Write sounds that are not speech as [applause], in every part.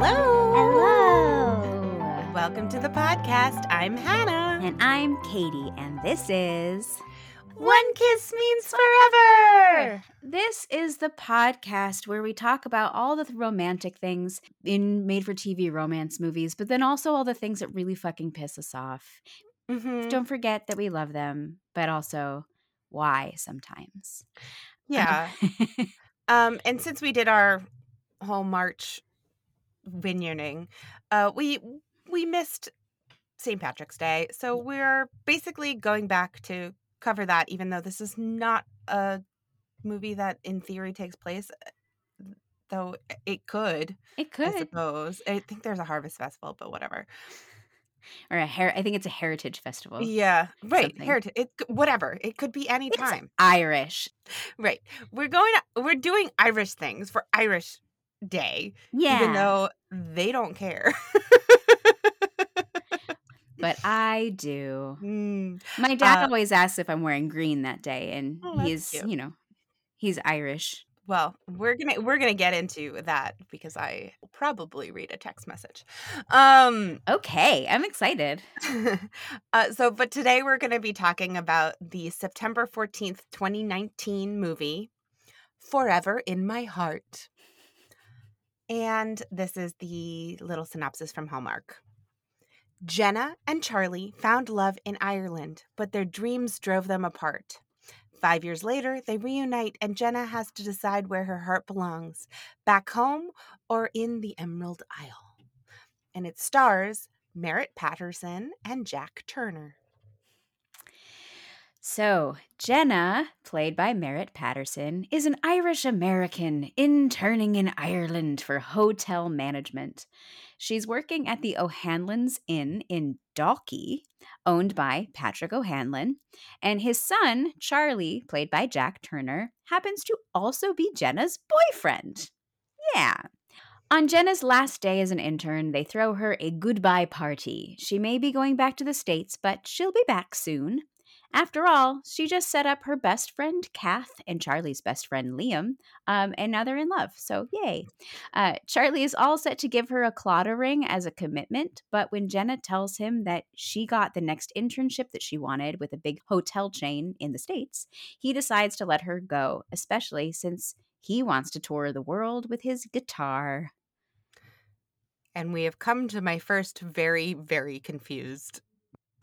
Hello. Hello. Welcome to the podcast. I'm Hannah. And I'm Katie, and this is One Kiss Means Forever. This is the podcast where we talk about all the romantic things in made for TV romance movies, but then also all the things that really fucking piss us off. Mhm. Don't forget that we love them, but also why sometimes. Yeah. [laughs] um, and since we did our whole March vineyarding, uh, we we missed St. Patrick's Day, so we're basically going back to cover that. Even though this is not a movie that, in theory, takes place, uh, though it could. it could. I suppose. I think there's a harvest festival, but whatever. Or a her- I think it's a heritage festival. Yeah, right. something. Heritage. It whatever. It could be any time. Irish. Right. We're going. We're doing Irish things for Irish Day, Yeah. even though they don't care. but I do. Mm, My dad Uh, always asks if I'm wearing green that day, and Oh, he's, cute. you know, he's Irish. Well, we're gonna we're gonna get into that because I will probably read a text message. Um. Okay, I'm excited. [laughs] uh, so, but today we're going to be talking about the September 14th, 2019 movie, Forever in My Heart. And this is the little synopsis from Hallmark. Jenna and Charlie found love in Ireland, but their dreams drove them apart. Five years later, they reunite, and Jenna has to decide where her heart belongs back home or in the Emerald Isle. And it stars Merritt Patterson and Jack Turner. So, Jenna, played by Merritt Patterson, is an Irish American interning in Ireland for hotel management. She's working at the O'Hanlon's Inn in Dalkey, owned by Patrick O'Hanlon, and his son, Charlie, played by Jack Turner, happens to also be Jenna's boyfriend. Yeah. On Jenna's last day as an intern, they throw her a goodbye party. She may be going back to the States, but she'll be back soon. After all, she just set up her best friend Kath and Charlie's best friend Liam, um, and now they're in love. So yay! Uh, Charlie is all set to give her a Claddagh ring as a commitment, but when Jenna tells him that she got the next internship that she wanted with a big hotel chain in the states, he decides to let her go, especially since he wants to tour the world with his guitar. And we have come to my first very, very confused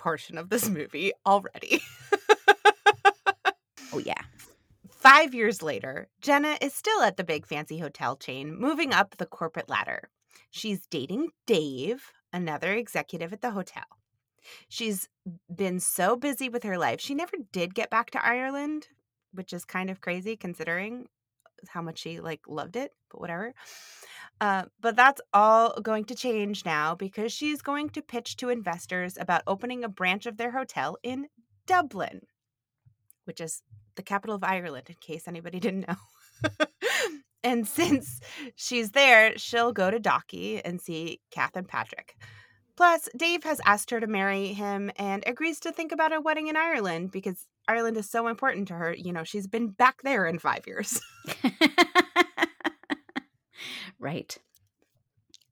portion of this movie already. Oh yeah, Five years later, Jenna is still at the big fancy hotel chain, moving up the corporate ladder. She's dating Dave, another executive at the hotel. She's been so busy with her life, she never did get back to Ireland, which is kind of crazy considering how much she like loved it, but whatever. Uh, but that's all going to change now because she's going to pitch to investors about opening a branch of their hotel in Dublin, which is the capital of Ireland, in case anybody [laughs] didn't know. and since she's there, she'll go to Dalkey and see Kath and Patrick. Plus, Dave has asked her to marry him and agrees to think about a wedding in Ireland because Ireland is so important to her. You know, she's been back there in five years. [laughs] right.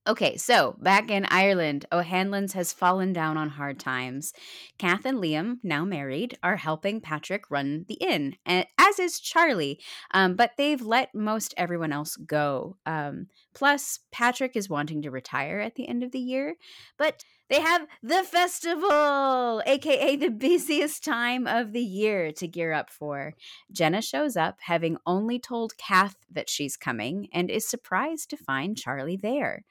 Okay, so back in Ireland, O'Hanlon's has fallen down on hard times. Kath and Liam, now married, are helping Patrick run the inn, as is Charlie. Um, but they've let most everyone else go. Um, plus, Patrick is wanting to retire at the end of the year, but they have the festival, aka the busiest time of the year to gear up for. Jenna shows up, having only told Kath that she's coming, and is surprised to find Charlie there.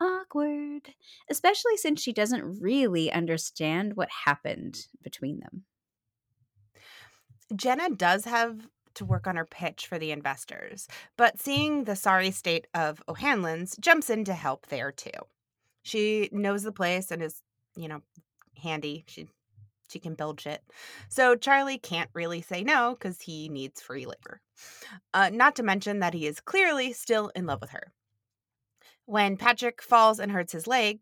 Awkward, especially since she doesn't really understand what happened between them. Jenna does have to work on her pitch for the investors, but seeing the sorry state of O'Hanlon's jumps in to help there too. She knows the place and is, you know, handy. She she can build shit. So Charlie can't really say no because he needs free labor. Uh, not to mention that he is clearly still in love with her. When Patrick falls and hurts his leg,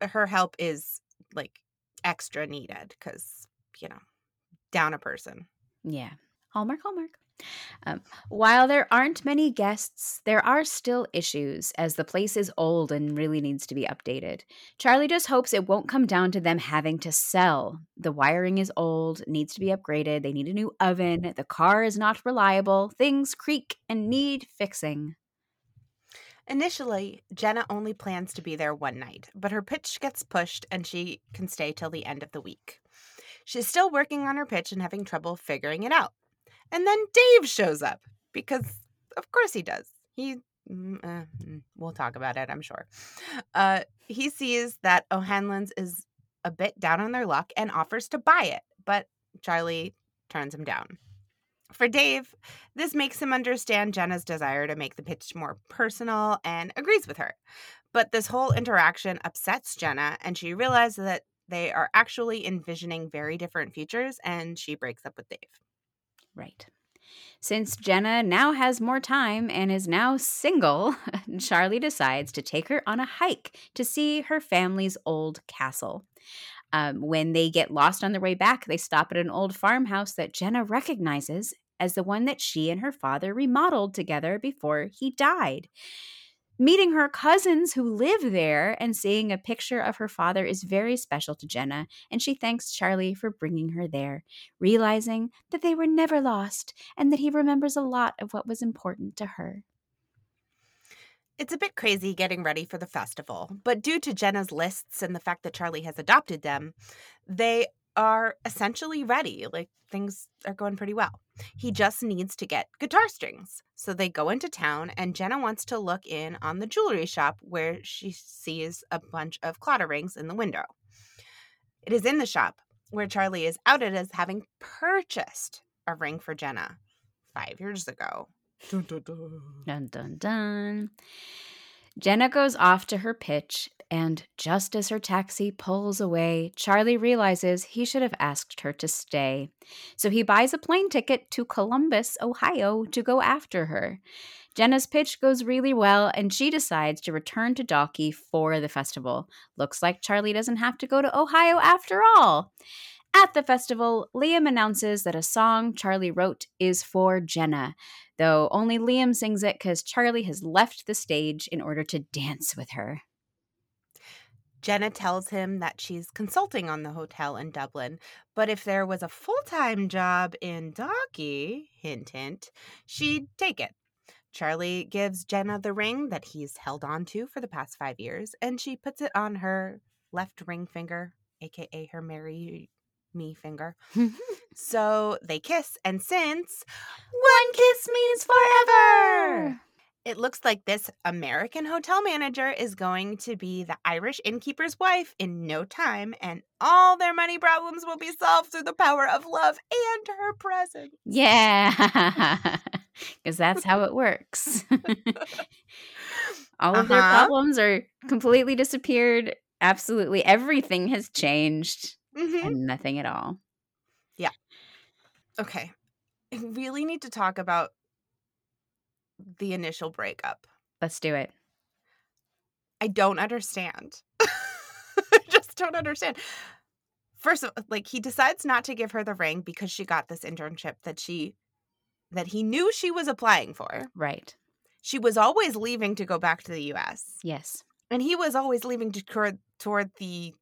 her help is like extra needed because, you know, down a person. Yeah. Hallmark, Hallmark. Um, while there aren't many guests, there are still issues as the place is old and really needs to be updated. Charlie just hopes it won't come down to them having to sell. The wiring is old, needs to be upgraded, they need a new oven, the car is not reliable, things creak and need fixing. Initially, Jenna only plans to be there one night, but her pitch gets pushed and she can stay till the end of the week. She's still working on her pitch and having trouble figuring it out. And then Dave shows up because, of course, he does. He, uh, we'll talk about it, I'm sure. Uh, he sees that O'Hanlon's is a bit down on their luck and offers to buy it, but Charlie turns him down. For Dave, this makes him understand Jenna's desire to make the pitch more personal and agrees with her. But this whole interaction upsets Jenna, and she realizes that they are actually envisioning very different futures, and she breaks up with Dave. Right. Since Jenna now has more time and is now single, [laughs] Charlie decides to take her on a hike to see her family's old castle. Um, when they get lost on their way back, they stop at an old farmhouse that Jenna recognizes as the one that she and her father remodeled together before he died. Meeting her cousins who live there and seeing a picture of her father is very special to Jenna, and she thanks Charlie for bringing her there, realizing that they were never lost and that he remembers a lot of what was important to her. It's a bit crazy getting ready for the festival, but due to Jenna's lists and the fact that Charlie has adopted them, they are essentially ready. Like things are going pretty well. He just needs to get guitar strings. So they go into town, and Jenna wants to look in on the jewelry shop where she sees a bunch of Claddagh rings in the window. It is in the shop where Charlie is outed as having purchased a ring for Jenna five years ago. Dun dun dun. dun, dun, dun. Jenna goes off to her pitch, and just as her taxi pulls away, Charlie realizes he should have asked her to stay. So he buys a plane ticket to Columbus, Ohio to go after her. Jenna's pitch goes really well, and she decides to return to Dalkey for the festival. Looks like Charlie doesn't have to go to Ohio after all. At the festival, Liam announces that a song Charlie wrote is for Jenna, though only Liam sings it because Charlie has left the stage in order to dance with her. Jenna tells him that she's consulting on the hotel in Dublin, but if there was a full time job in Dalkey, hint, hint, mm-hmm. she'd take it. Charlie gives Jenna the ring that he's held on to for the past five years, and she puts it on her left ring finger, aka her marry me finger. [laughs] so they kiss, and since one kiss means forever, it looks like this American hotel manager is going to be the Irish innkeeper's wife in no time, and all their money problems will be solved through the power of love and her presence. Yeah, [laughs] because that's how it works. [laughs] all of uh-huh. their problems are completely disappeared. Absolutely everything has changed mm-hmm. and nothing at all. Yeah. Okay. I really need to talk about the initial breakup. Let's do it. I don't understand. [laughs] I just don't understand. First of all, like he decides not to give her the ring because she got this internship that she that he knew she was applying for. Right. She was always leaving to go back to the US. Yes. And he was always leaving to toward, toward the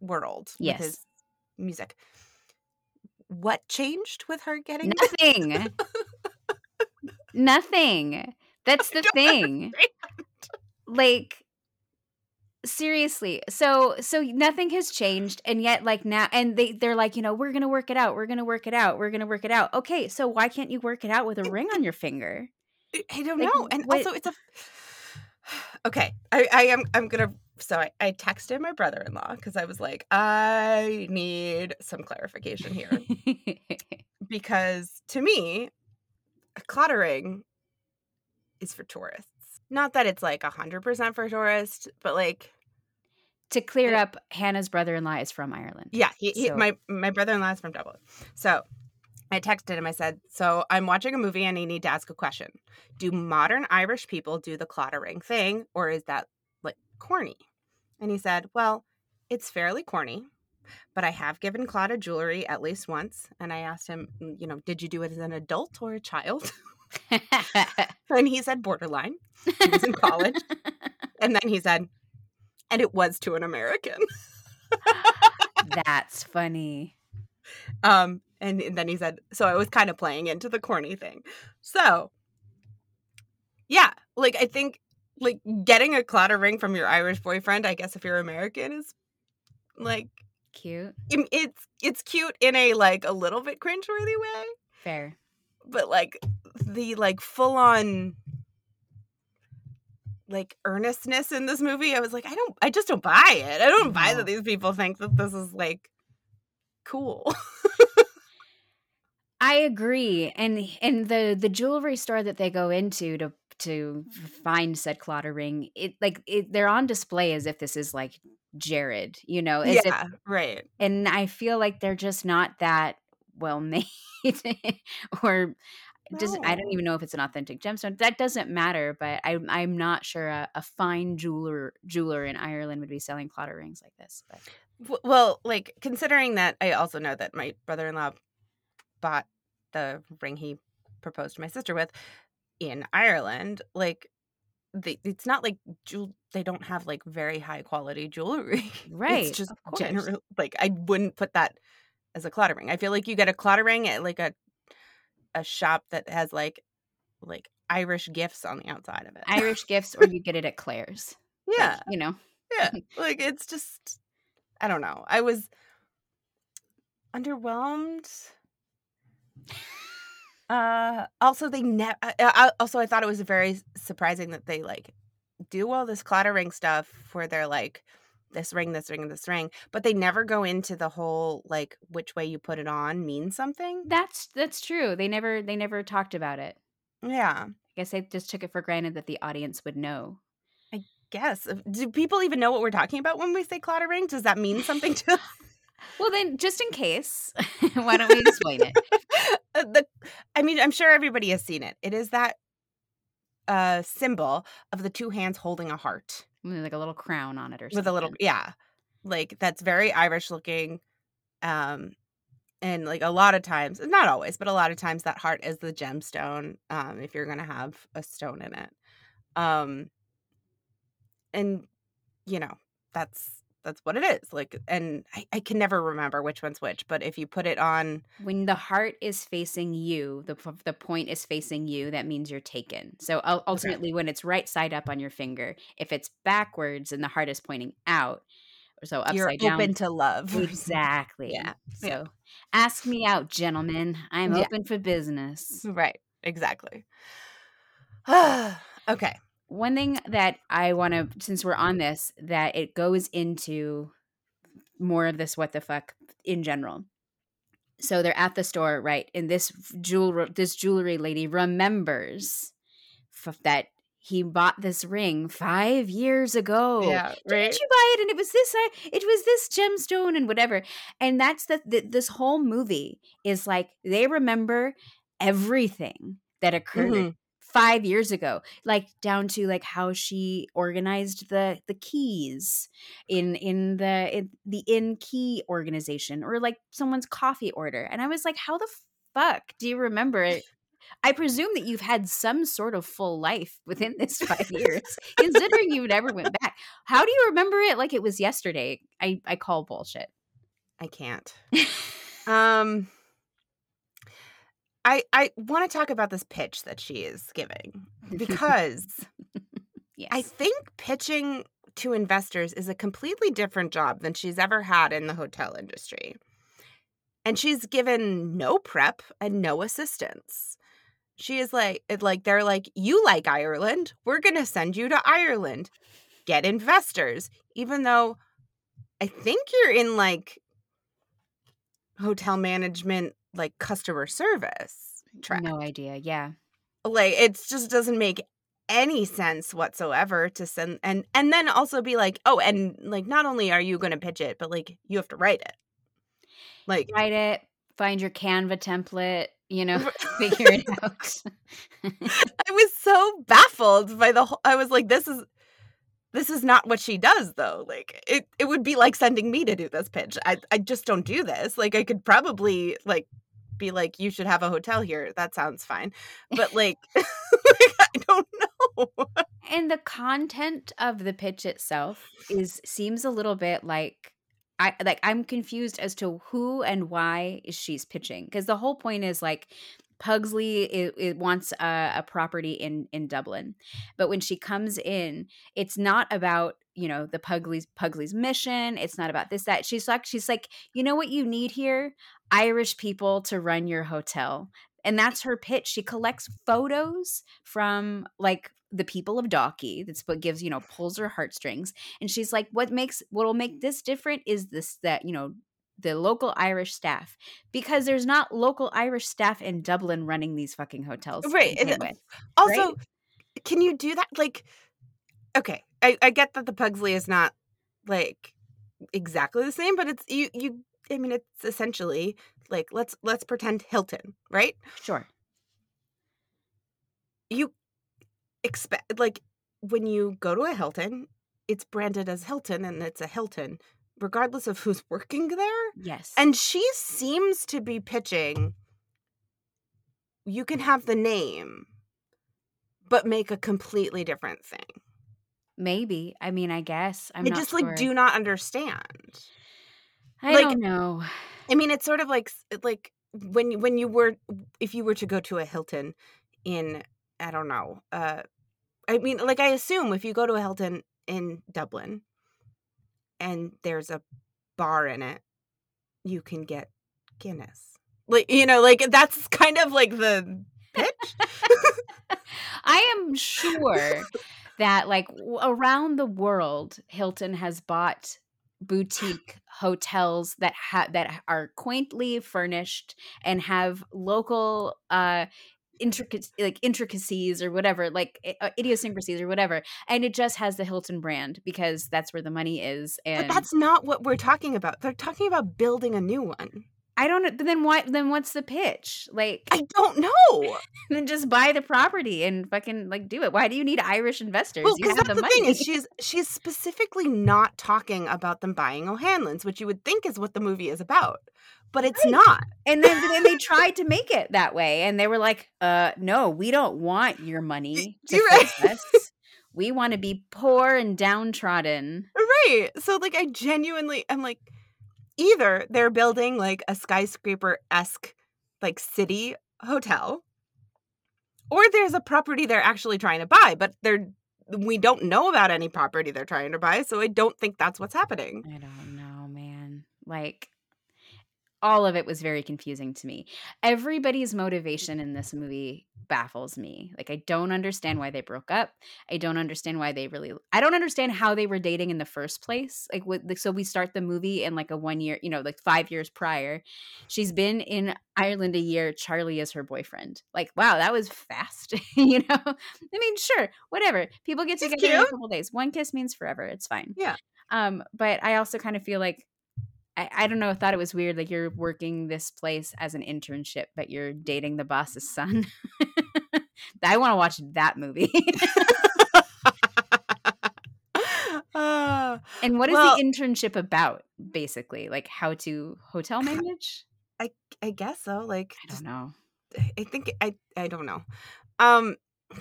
world yes. with his music. What changed with her getting nothing? [laughs] Nothing. [laughs] That's the thing. Understand. Like seriously so so nothing has changed and yet like now and they they're like you know we're gonna work it out we're gonna work it out we're gonna work it out okay so why can't you work it out with a ring on your finger i don't like, know and what? also it's a [sighs] okay i i am i'm gonna so I, I texted my brother-in-law because I was like, I need some clarification here. [laughs] because to me, Claddagh ring is for tourists. Not that it's like 100% for tourists, but like to clear up, Hannah's brother-in-law is from Ireland. Yeah, he, he, so. my my brother-in-law is from Dublin. So I texted him. I said, "So I'm watching a movie and I need to ask a question. Do modern Irish people do the Claddagh ring thing, or is that like corny?" And he said, "Well, it's fairly corny, but I have given Claddagh jewelry at least once. And I asked him, "Mm, you know, did you do it as an adult or a child? [laughs] and he said borderline. He was in college. and then he said, and it was to an American. [laughs] That's funny. Um, and then he said, so I was kind of playing into the corny thing. So, yeah, like I think like getting a Claddagh ring from your Irish boyfriend, I guess if you're American, is like Cute. it's it's cute in a like a little bit cringeworthy way, Fair. but like the like full on like earnestness in this movie, I was like, I don't, I just don't buy it. I don't buy that these people think that this is like cool. I agree. And and the the jewelry store that they go into to to find said Claddagh ring, it like it, they're on display as if this is like Jared, you know, yeah, right. and I feel like they're just not that well [laughs] made or does I don't even know if it's an authentic gemstone. That doesn't matter, but I I'm not sure a, a fine jeweler jeweler in Ireland would be selling Claddagh rings like this. But Well, like considering that I also know that my brother-in-law bought the ring he proposed to my sister with in Ireland, like they, it's not like jewel they don't have like very high quality jewelry. [laughs] Right, It's just general like I wouldn't put that as a Claddagh ring. I feel like you get a Claddagh ring at like a a shop that has like like Irish gifts on the outside of it. Irish gifts or you get it at Claire's. [laughs] Like, yeah. you know. yeah [laughs] like it's just i don't know i was underwhelmed uh also they never also i thought it was very surprising that they like do all this Claddagh ring stuff where they're like this ring this ring and this ring but they never go into the whole like which way you put it on means something That's that's true. They never they never talked about it. yeah I guess they just took it for granted that the audience would know. I guess Uh, do people even know what we're talking about when we say Claddagh ring does that mean something to them? [laughs] Well, then, just in case, [laughs] why don't we explain it? [laughs] Uh, the I mean, I'm sure everybody has seen it. It is that uh symbol of the two hands holding a heart Like a little crown on it or something. with a little yeah. Like that's very Irish looking. Um and like a lot of times, not always, but a lot of times that heart is the gemstone um if you're going to have a stone in it. Um and you know, that's that's what it is. Like and I, I can never remember which one's which, but if you put it on When the heart is facing you, the the point is facing you. That means you're taken. So ul- ultimately, when it's right side up on your finger, if it's backwards and the heart is pointing out, so upside you're down, open to love. [laughs] exactly. Yeah, So yeah. ask me out, gentlemen. I'm Yeah. open for business. Right. Exactly. [sighs] okay. One thing that I want to, since we're on this, that it goes into more of this what the fuck in general. So they're at the store, right? And this jewel, this jewelry lady remembers f- that he bought this ring five years ago. yeah. Right. Didn't you buy it? And it was this, it was this gemstone and whatever. And that's the, the this whole movie is like they remember everything that occurred Mhm. Five years ago like down to like how she organized the the keys in in the in the in key organization or like someone's coffee order. And i was like how the fuck do you remember it? I presume that you've had some sort of full life within this [laughs] five years considering you never went back. How do you remember it? Like it was yesterday. I i call bullshit. I can't. [laughs] Um. I I want to talk about this pitch that she is giving [laughs] because yes I think pitching to investors is a completely different job than she's ever had in the hotel industry. And she's given no prep and no assistance. She is like it like they're like you like Ireland, we're going to send you to Ireland. Get investors even though I think you're in like hotel management like customer service track. No idea yeah. Like it just doesn't make any sense whatsoever to send and and then also be like oh and like not only are you going to pitch it but like you have to write it. Like write it find your canva template you know [laughs] figure it out. [laughs] I was so baffled by the whole i was like this is this is not what she does though. Like it it would be like sending me to do this pitch. I I just don't do this. Like I could probably like be like you should have a hotel here. That sounds fine. But like, [laughs] like I don't know. and the content of the pitch itself is seems a little bit like I like I'm confused as to who and why she's pitching because the whole point is like Pugsley it, it wants a, a, property in in Dublin, but when she comes in, it's not about you know the Pugsley's Pugsley's mission. It's not about this that she's like she's like you know what you need here Irish people to run your hotel, and that's her pitch. She collects photos from like the people of Dalkey. That's what gives, you know, pulls her heartstrings. And she's like, what makes what will make this different is this that, you know, the local Irish staff because there's not local Irish staff in Dublin running these fucking hotels. Right. With, also, right? can you do that? Like, okay, I, I get that the Pugsley is not like exactly the same, but it's you you. I mean, it's essentially like let's let's pretend Hilton, right? Sure. You expect like when you go to a Hilton, it's branded as Hilton and it's a Hilton regardless of who's [laughs] working there. Yes. And she seems to be pitching you can have the name but make a completely different thing. Maybe. I mean, I guess. I'm I just sure. like do not understand. I like, don't know. I mean, it's sort of like like when when you were if you were to go to a Hilton in I don't know. Uh I mean, like I assume if you go to a Hilton in Dublin, and there's a bar in it, you can get Guinness. Like you know, like that's kind of like the pitch. [laughs] I am sure that like around the world, Hilton has bought boutique hotels that have that are quaintly furnished and have local uh intricate like intricacies or whatever like uh, idiosyncrasies or whatever and it just has the hilton brand because that's where the money is and but that's not what we're talking about they're talking about building a new one I don't. Then why? Then what's the pitch? Like I don't know. [laughs] then just buy the property and fucking like do it. Why do you need Irish investors? Well, because that's the, the money. thing is she's she's specifically not talking about them buying O'Hanlon's, which you would think is what the movie is about but it's right. not. And then, then they tried to make it that way, and they were like, "Uh, no, we don't want your money to You're fix right. [laughs] us. We want to be poor and downtrodden." Right. So, like, I genuinely, I'm like, either they're building like a skyscraper esque, like city hotel, or there's a property they're actually trying to buy, but they're we don't know about any property they're trying to buy, so I don't think that's what's happening. I don't know, man. Like all of it was very confusing to me. Everybody's motivation in this movie baffles me. Like I don't understand why they broke up. I don't understand why they really I don't understand how they were dating in the first place. Like with like, so we start the movie in like a 1 year, you know, like 5 years prior. She's been in Ireland a year. Charlie is her boyfriend. Like wow, that was fast, [laughs] you know. I mean, sure, whatever. People get together in a couple days. One kiss means forever. It's fine. Yeah. Um but I also kind of feel like I, I don't know, I thought it was weird. Like you're working this place as an internship, but you're dating the boss's son. [laughs] I want to watch that movie. [laughs] uh, and what is well, the internship about, basically? Like how to hotel manage? I I guess so. Like I don't know. I think I I don't know. Um [sighs]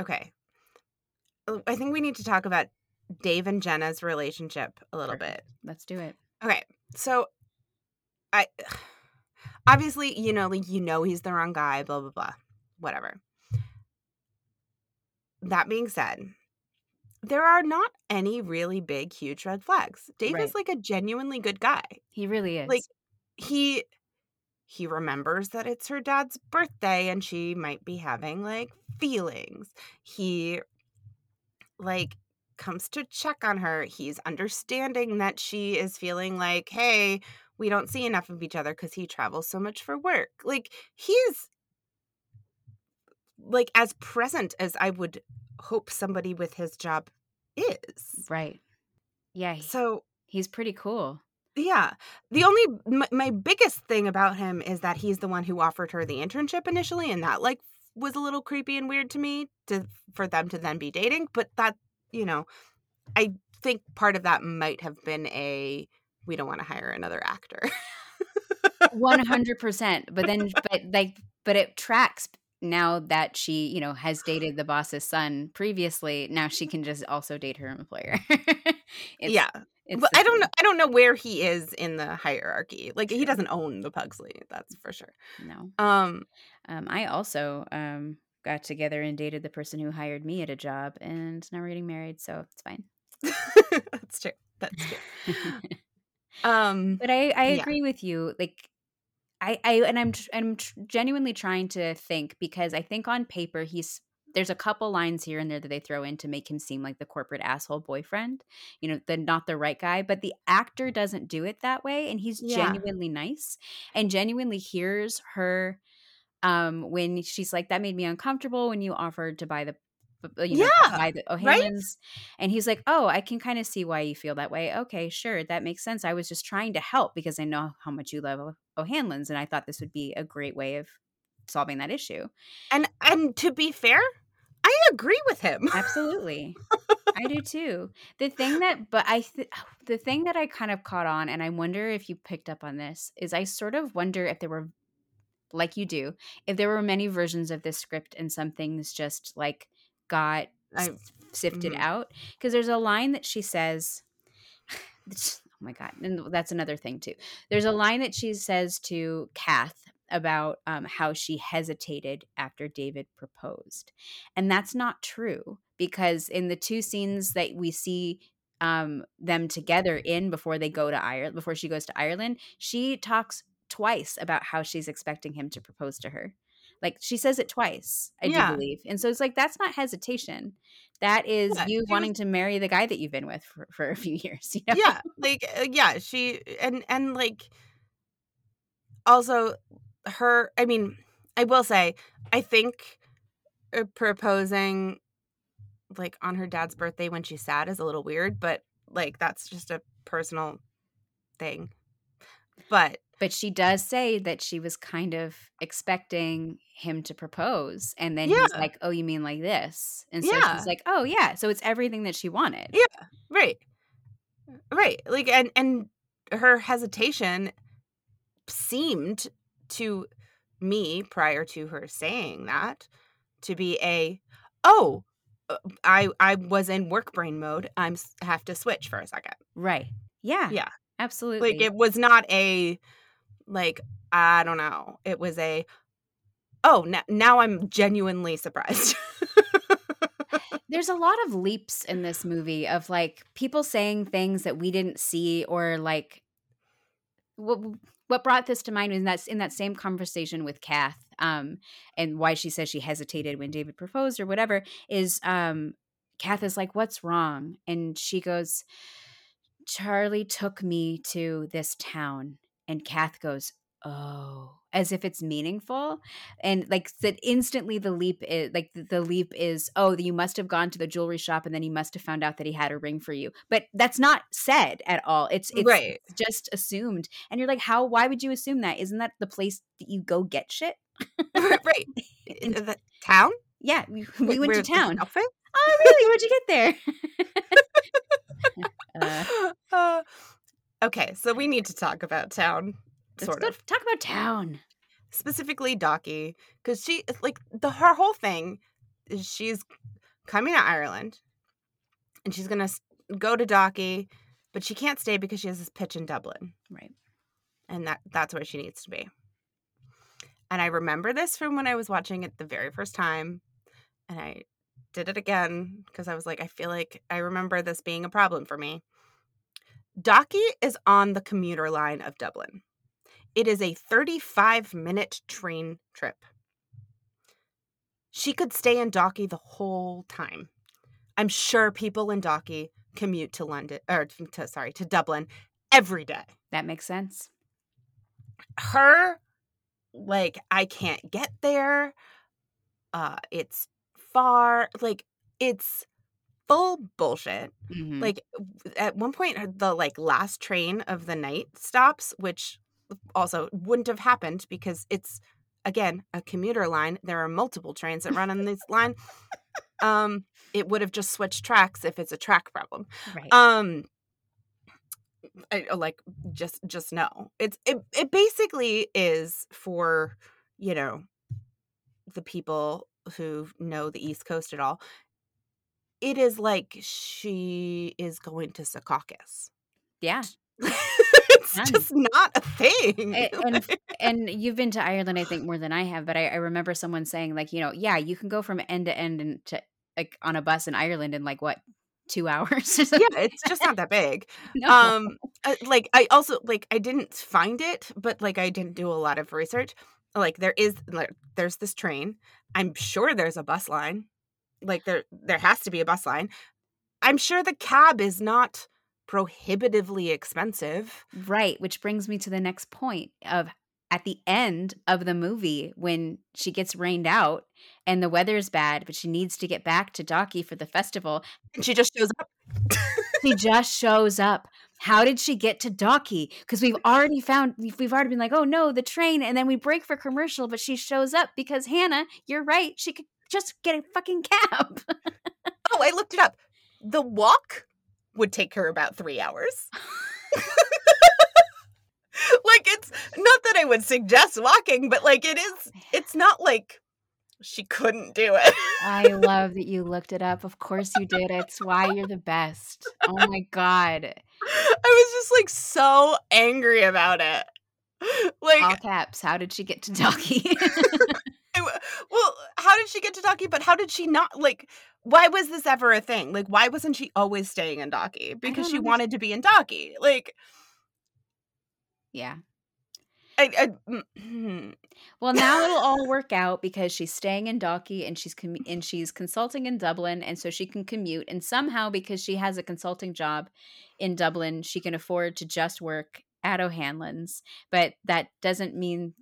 okay. Oh, I think we need to talk about Dave and Jenna's relationship a little Perfect. bit. Let's do it. Okay. So I [sighs] obviously, you know, like you know he's the wrong guy, blah blah blah. Whatever. That being said, there are not any really big huge red flags. Dave right. is like a genuinely good guy. He really is. Like he he remembers that it's her dad's birthday and she might be having like feelings. He like comes to check on her, he's understanding that she is feeling like, hey, we don't see enough of each other because he travels so much for work. Like, he's like as present as I would hope somebody with his job is. Right. Yeah. So he's pretty cool. Yeah. The only my, my, biggest thing about him is that he's the one who offered her the internship initially and that like was a little creepy and weird to me to for them to then be dating, but that you know, I think part of that might have been a we don't want to hire another actor. 100%. [laughs] But then, but like, but it tracks now that she, you know, has [sighs] dated the boss's son previously. Now she can just also date her employer. [laughs] yeah. But I don't know. I don't know where he is in the hierarchy. Like he doesn't own the Pugsley. That's for sure. No. Um, um, I also um got together and dated the person who hired me at a job, and now we're getting married, so it's fine. [laughs] That's true. That's true. [laughs] um, but I I agree yeah. with you. Like I, I and I'm I'm genuinely trying to think because I think on paper he's there's a couple lines here and there that they throw in to make him seem like the corporate asshole boyfriend, you know, the not the right guy, but the actor doesn't do it that way and he's yeah. genuinely nice and genuinely hears her um when she's like that made me uncomfortable when you offered to buy the you know, yeah, by the O'Hanlons. Right? And he's like, Oh, I can kind of see why you feel that way. Okay, sure. That makes sense. I was just trying to help because I know how much you love O'Hanlons. And I thought this would be a great way of solving that issue. And and to be fair, I agree with him. Absolutely. [laughs] I do too. The thing that but I th- the thing that I kind of caught on and I wonder if you picked up on this is I sort of wonder if there were like you do, if there were many versions of this script and some things just like got I, sifted mm-hmm. out because there's a line that she says [sighs] oh my god and that's another thing too there's a line that she says to kath about um, how she hesitated after david proposed and that's not true because in the two scenes that we see um, them together in before they go to ireland before she goes to ireland she talks twice about how she's expecting him to propose to her like she says it twice, I yeah. do believe. And so it's like that's not hesitation. That is yeah, you wanting was, to marry the guy that you've been with for, for a [laughs] few years. You know? Yeah, like uh, yeah, she and and like also her. I mean, I will say, I think uh, proposing like on her dad's birthday when she's sad is a little weird, but like that's just a personal thing. But but she does say that she was kind of expecting him to propose. And then yeah. he's like, Oh, you mean like this? And so yeah. she's like, Oh yeah. So it's everything that she wanted. Yeah. Right. Right. Like and and her hesitation seemed to me prior to her saying that to be a oh uh, I I was in work brain mode. I'm have to switch for a second. Right. Yeah. Yeah. Absolutely. Like it was not a like I don't know. It was a oh now, now I'm genuinely surprised. [laughs] There's a lot of leaps in this movie of like people saying things that we didn't see or like what what brought this to mind was that's in that same conversation with Kath, um, and why she says she hesitated when David proposed or whatever is um Kath is like, What's wrong? And she goes, Charlie took me to this town and Kath goes, "Oh," as if it's meaningful, and like that instantly the leap is like the leap is, "Oh, you must have gone to the jewelry shop and then he must have found out that he had a ring for you." But that's not said at all. It's it's right. just assumed, and you're like, "How? Why would you assume that? Isn't that the place that you go get shit?" [laughs] right. [laughs] In the town? Yeah, we, [laughs] we went to town. Oh, really? Where'd you get there? uh, uh, Okay, so we need to talk about town. Sort Let's of talk about town, specifically Dalkey, because she like the her whole thing is she's coming to Ireland, and she's gonna go to Dalkey, but she can't stay because she has this pitch in Dublin, right? And that that's where she needs to be. And I remember this from when I was watching it the very first time, and I did it again because I was like, I feel like I remember this being a problem for me. Dalkey is on the commuter line of Dublin. It is a 35 minute train trip. She could stay in Dalkey the whole time. I'm sure people in Dalkey commute to London or to sorry, to Dublin every day. That makes sense. Her like I can't get there. Uh it's far like it's full bullshit. Mm-hmm. Like at one point the like last train of the night stops, which also wouldn't have happened because it's again a commuter line. There are multiple trains that run on this line. Um, it would have just switched tracks if it's a track problem. Right. Um, I, uh, like just just no. It's it it basically is for you know the people who know the East Coast at all. It is like she is going to Secaucus. yeah. [laughs] it's Done. just not a thing. [laughs] And and you've been to Ireland, I think, more than I have. But I, I remember someone saying, like, you know, yeah, you can go from end to end and to like on a bus in Ireland in like what two [laughs] hours or yeah, it's just not that big. No. um uh, like i also like i didn't find it but like i didn't do a lot of research like there is like there's this train i'm sure there's a bus line like there there has to be a bus line i'm sure the cab is not prohibitively expensive Right, which brings me to the next point of at the end of the movie when she gets rained out and the weather's bad, but she needs to get back to Dalkey for the festival. and she just shows up She just shows up. How did she get to Dalkey? Because we've already found we've we've already been like, oh no, the train, and then we break for commercial, but she shows up because Hannah, you're right, she could just get a fucking cab. [laughs] oh i looked it up the walk would take her about three hours [laughs] like it's not that i would suggest walking but like it is it's not like she couldn't do it I love that you looked it up. Of course you did. It's why you're the best. Oh my god. i was just like so angry about it like All caps. How did she get to [laughs] Dalkey? I w- well how did she get to Dalkey but how did she not like why was this ever a thing like why wasn't she always staying in Dalkey because she wanted to be in Dalkey like yeah. I, I mm, hmm. Well, now it'll all work out because she's staying in Dalkey and she's commu- and she's consulting in Dublin, and so she can commute. And somehow, because she has a consulting job in Dublin, she can afford to just work at O'Hanlon's. But that doesn't mean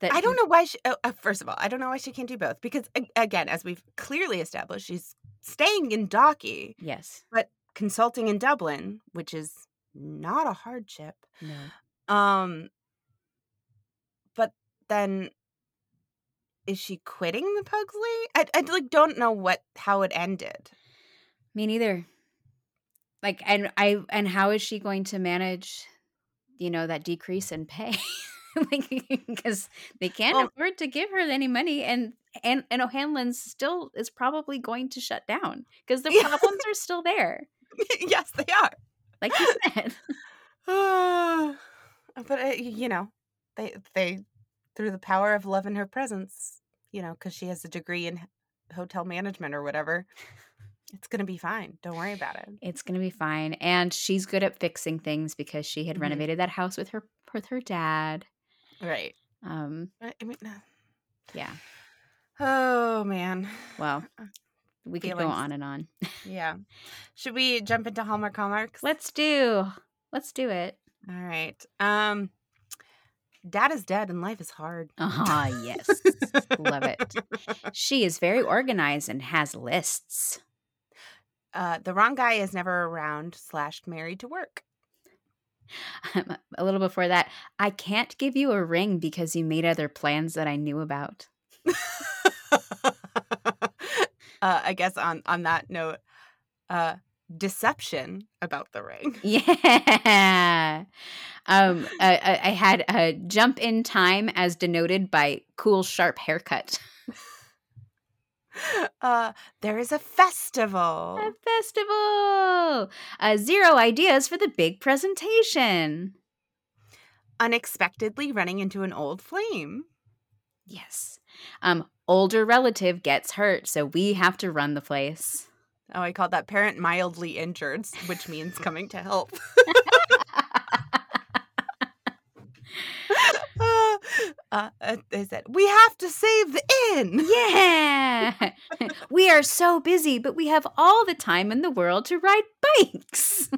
that I don't know why she. Oh, uh, first of all, I don't know why she can't do both because again, as we've clearly established, she's staying in Dalkey, Yes. But consulting in Dublin, which is not a hardship. No. Um, but then is she quitting the Pugsley? I, I like don't know what how it ended. Me neither. Like, and I and how is she going to manage, you know, that decrease in pay? [laughs] [laughs] like, because they can't Well- afford to give her any money, and and and O'Hanlon's still is probably going to shut down because the problems are still there, [laughs] yes, they are. like you said. [laughs] [sighs] but uh, you know, they they through the power of love and her presence, you know, because she has a degree in hotel management or whatever. It's gonna be fine. Don't worry about it. It's gonna be fine, and she's good at fixing things because she had Mhm. renovated that house with her with her dad. Right. Um, I mean, uh, yeah. oh man. Well, we could go on and on. Yeah. [laughs] Should we jump into Hallmark Hallmarks? Let's do. Let's do it. All right. Um, Dad is dead and life is hard. Ah, yes. Love it. [laughs] She is very organized and has lists. Uh, the wrong guy is never around. Slash married to work. [laughs] a little before that, I can't give you a ring because you made other plans that I knew about. [laughs] uh, I guess on on that note, uh, deception about the ring. [laughs] Yeah. Um, I, I I had a jump in time as denoted by cool, sharp haircut. Uh, there is a festival. A festival. Uh, zero ideas for the big presentation. Unexpectedly running into an old flame. Yes. Um, older relative gets hurt, so we have to run the place. Oh, I called that parent mildly injured, which means coming to help. [laughs] [laughs] uh, uh, they said, We have to save the inn. Yeah. [laughs] [laughs] we are so busy, but we have all the time in the world to ride bikes.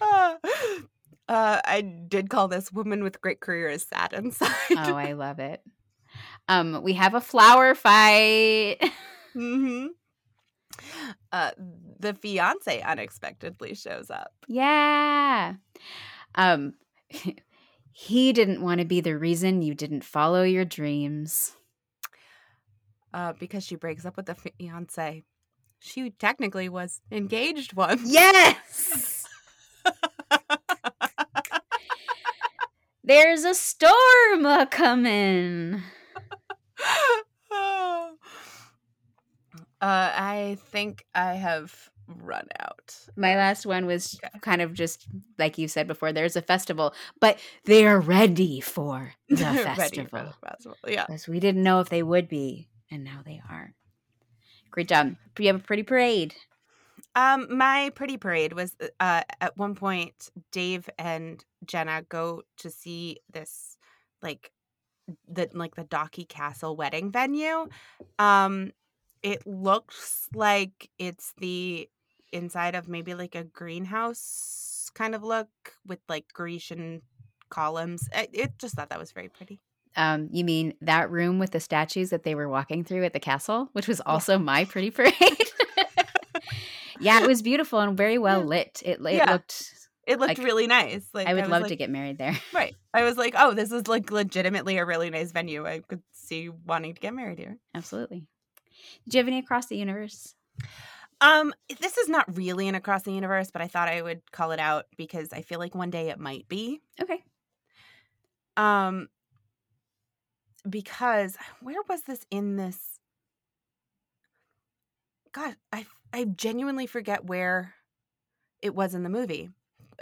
uh, uh, I did call this woman with great career is sad inside. oh, I love it. Um, we have a flower fight. hmm Uh, the fiance unexpectedly shows up. yeah. Um, he didn't want to be the reason you didn't follow your dreams. uh, because she breaks up with the fiance. She technically was engaged once. Yes. [laughs] There's a storm a coming. [laughs] Uh, I think I have run out. My last one was Okay. kind of just like you said before. There's a festival, but they are ready for [laughs] the Ready for festival the festival. Yeah. because we didn't know if they would be, and now they are. Great job. You have a pretty parade. Um, my pretty parade was uh at one point Dave and Jenna go to see this like the like the Dalkey Castle wedding venue. Um, it looks like it's the inside of maybe like a greenhouse kind of look with like Grecian columns. I, it just thought that was very pretty. Um, you mean that room with the statues that they were walking through at the castle, which was also my pretty parade? [laughs] yeah, it was beautiful and very well Yeah. lit. It, it Yeah. looked. It looked Like, really nice. Like I would was love like, to get married there. right. I was like, oh, this is like legitimately a really nice venue. I could see wanting to get married here. Absolutely. Did you have any across the universe? Um, this is not really an across the universe, but I thought I would call it out because I feel like one day it might be. Okay. Um, because where was this in this? God, I I genuinely forget where it was in the movie.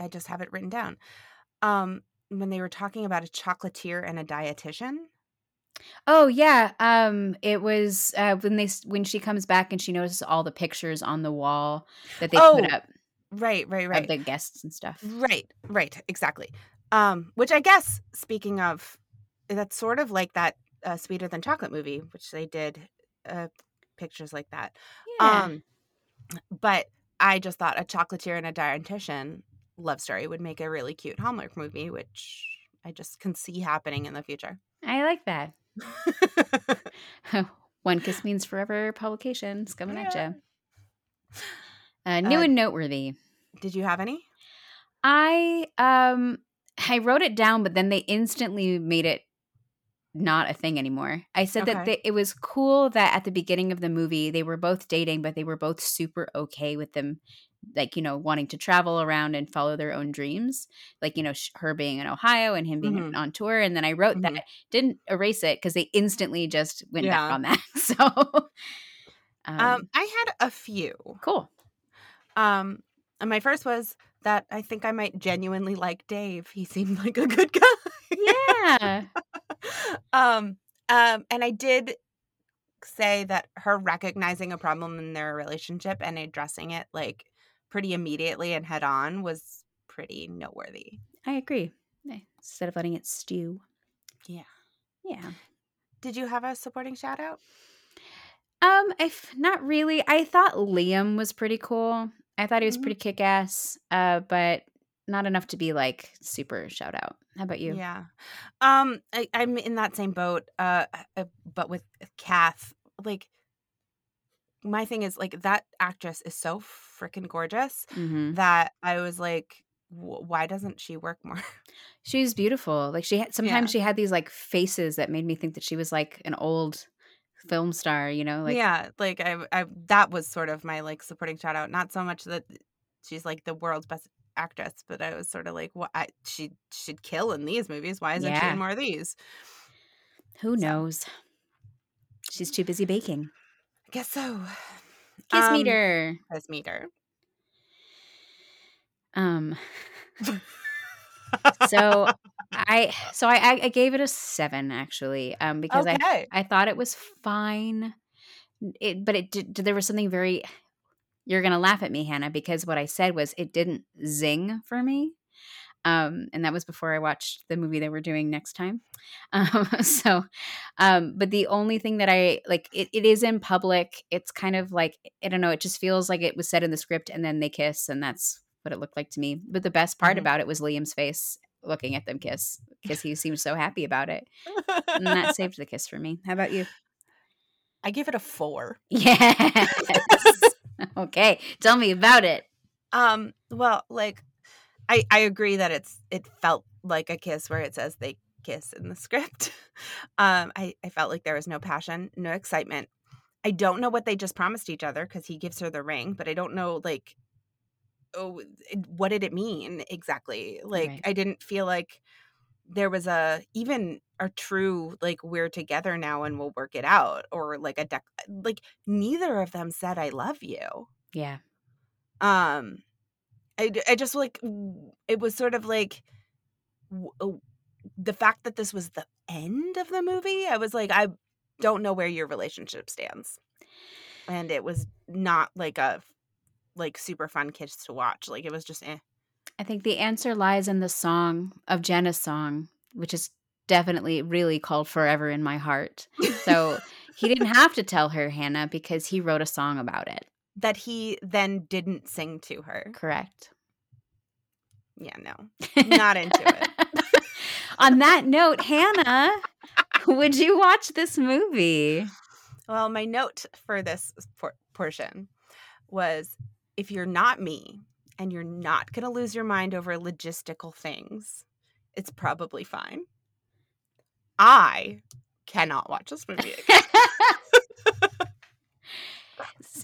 I just have it written down. Um, when they were talking about a chocolatier and a dietitian. Oh yeah, um, it was uh, when they when she comes back and she notices all the pictures on the wall that they put Oh, up Right, right, right. of the guests and stuff. Right, right, exactly. Um, which I guess, speaking of, that's sort of like that uh, sweeter than chocolate movie, which they did uh, pictures like that. Yeah. Um, but I just thought a chocolatier and a dietitian love story would make a really cute Hallmark movie, which I just can see happening in the future. I like that. [laughs] [laughs] One Kiss Means Forever publications coming at Yeah. you. Uh, new Uh, and noteworthy. Did you have any? I um I wrote it down, but then they instantly made it not a thing anymore. I said that they, it was cool that at the beginning of the movie they were both dating, but they were both super okay with them, like you know, wanting to travel around and follow their own dreams. Like you know, sh- her being in Ohio and him being Mhm. on tour. And then I wrote Mhm. that didn't erase it because they instantly just went back on that. [laughs] So, um, Um, I had a few. cool. Um, and my first was that I think I might genuinely like Dave. He seemed like a good guy. Yeah. [laughs] um, um, and I did say that her recognizing a problem in their relationship and addressing it like pretty immediately and head on was pretty noteworthy. I agree. Instead of letting it stew. Yeah. Yeah. Did you have a supporting shout out? Um, if not really, I thought Liam was pretty cool. I thought he was pretty kick ass, uh, but not enough to be like super shout out. How about you? Yeah. Um, I, I'm in that same boat. Uh, uh, but with Kath, like, my thing is like that actress is so freaking gorgeous hmm that I was like, "Wh- why doesn't she work more? She's beautiful. Like she had sometimes Yeah. she had these like faces that made me think that she was like an old film star. You know, like yeah, like I, I, that was sort of my like supporting shout out. Not so much that she's like the world's best actress, but I was sort of like, what? I, she should kill in these movies. Why isn't she in more of these? who So. knows? She's too busy baking. I guess so. Kiss Um, meter. Kiss meter. Um. so [laughs] I so I I- I gave it a seven actually. Um, because I okay. I thought it was fine. It, but it did. There was something very. You're gonna laugh at me, Hannah, because what I said was it didn't zing for me, um, and that was before I watched the movie that we're doing next time. [laughs] Um, so, um, but the only thing that I like, it, it is in public. It's kind of like I don't know. It just feels like it was said in the script, and then they kiss, and that's what it looked like to me. But the best part Mhm. about it was Liam's face looking at them kiss because he seemed so happy about it, and that [laughs] saved the kiss for me. How about you? I give it a four. [laughs] Yes. okay. Tell me about it. Um, well, like I I agree that it's it felt like a kiss where it says they kiss in the [laughs] script. Um, I, I felt like there was no passion, no excitement. I don't know what they just promised each other because he gives her the ring, but I don't know like oh it- what did it mean exactly? Like Right. I didn't feel like there was a even a true like we're together now and we'll work it out or like a dec- like neither of them said I love you. Yeah. Um I, I just like it was sort of like w- oh, the fact that this was the end of the movie i was like i don't know where your relationship stands and it was not like a like super fun kids to watch like it was just eh. I think the answer lies in the song of Jenna's song, which is definitely really called Forever in My Heart. So he didn't [laughs] have to tell her, Hannah, because he wrote a song about it. That he then didn't sing to her. Correct. yeah no. Not into it. [laughs] On that note, Hannah, would you watch this movie? well my note for this por- portion was if you're not me and you're not going to lose your mind over logistical things it's probably fine. I cannot watch this movie again [laughs] [laughs]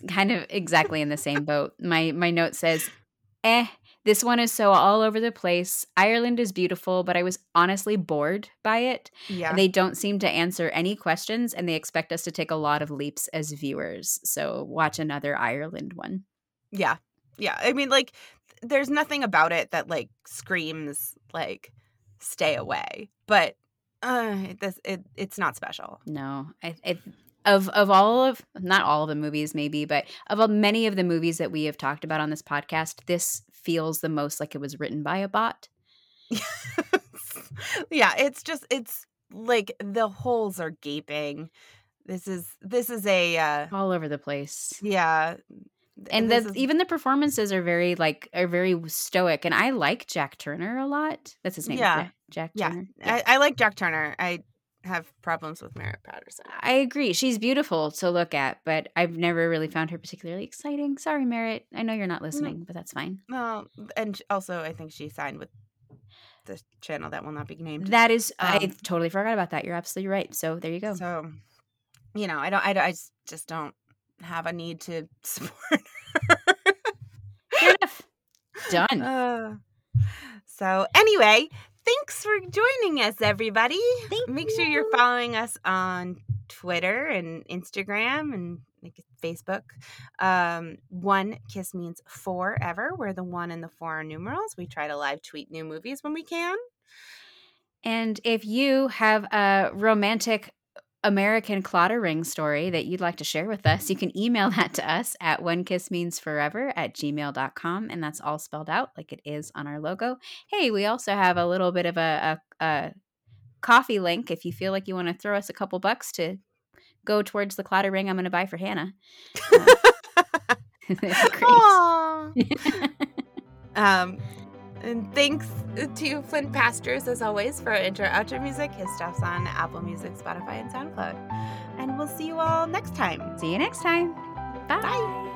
It's kind of exactly in the same boat. My my note says, "Eh, this one is so all over the place. Ireland is beautiful, but I was honestly bored by it. yeah They don't seem to answer any questions and they expect us to take a lot of leaps as viewers. So watch another Ireland one." Yeah. Yeah. I mean, like, there's nothing about it that, like, screams, like, stay away. But uh, it, this, it, it's not special. No, I, I of of all of not all of the movies maybe, but of uh, many of the movies that we have talked about on this podcast, this feels the most like it was written by a bot. [laughs] yeah. It's just, it's like the holes are gaping. This is, this is a, uh, All over the place. yeah. And the, is- even the performances are very like are very stoic and I like Jack Turner a lot. That's his name. Yeah. Jack, Jack yeah. Turner. I, I like Jack Turner. I have problems with Merritt Patterson. I agree. She's beautiful to look at, but I've never really found her particularly exciting. Sorry, Merritt. I know you're not listening, but that's fine. Well, and also, I think she signed with the channel that will not be named. That is, I Um, totally forgot about that. You're absolutely right. So there you go. So, you know, I don't, I, I just don't have a need to [laughs] support her. Fair enough. Done. Uh, so, anyway, thanks for joining us, everybody. Thank Make sure you're following us on Twitter and Instagram and like Facebook. Um, one kiss means forever. We're the one and the four are numerals. We try to live tweet new movies when we can. And if you have a romantic American Claddagh ring story that you'd like to share with us, you can email [laughs] that to us at one kiss means forever at gmail.com. And that's all spelled out like it is on our logo. Hey, we also have a little bit of a, a, a Ko-fi link if you feel like you want to throw us a couple bucks to go towards the Claddagh ring I'm going to buy for Hannah. [laughs] [laughs] Aw. um, and thanks uh, to Flint Pastures, as always, for our intro outro music. His stuff's on Apple Music, Spotify, and SoundCloud. And we'll see you all next time. See you next time. Bye. Bye.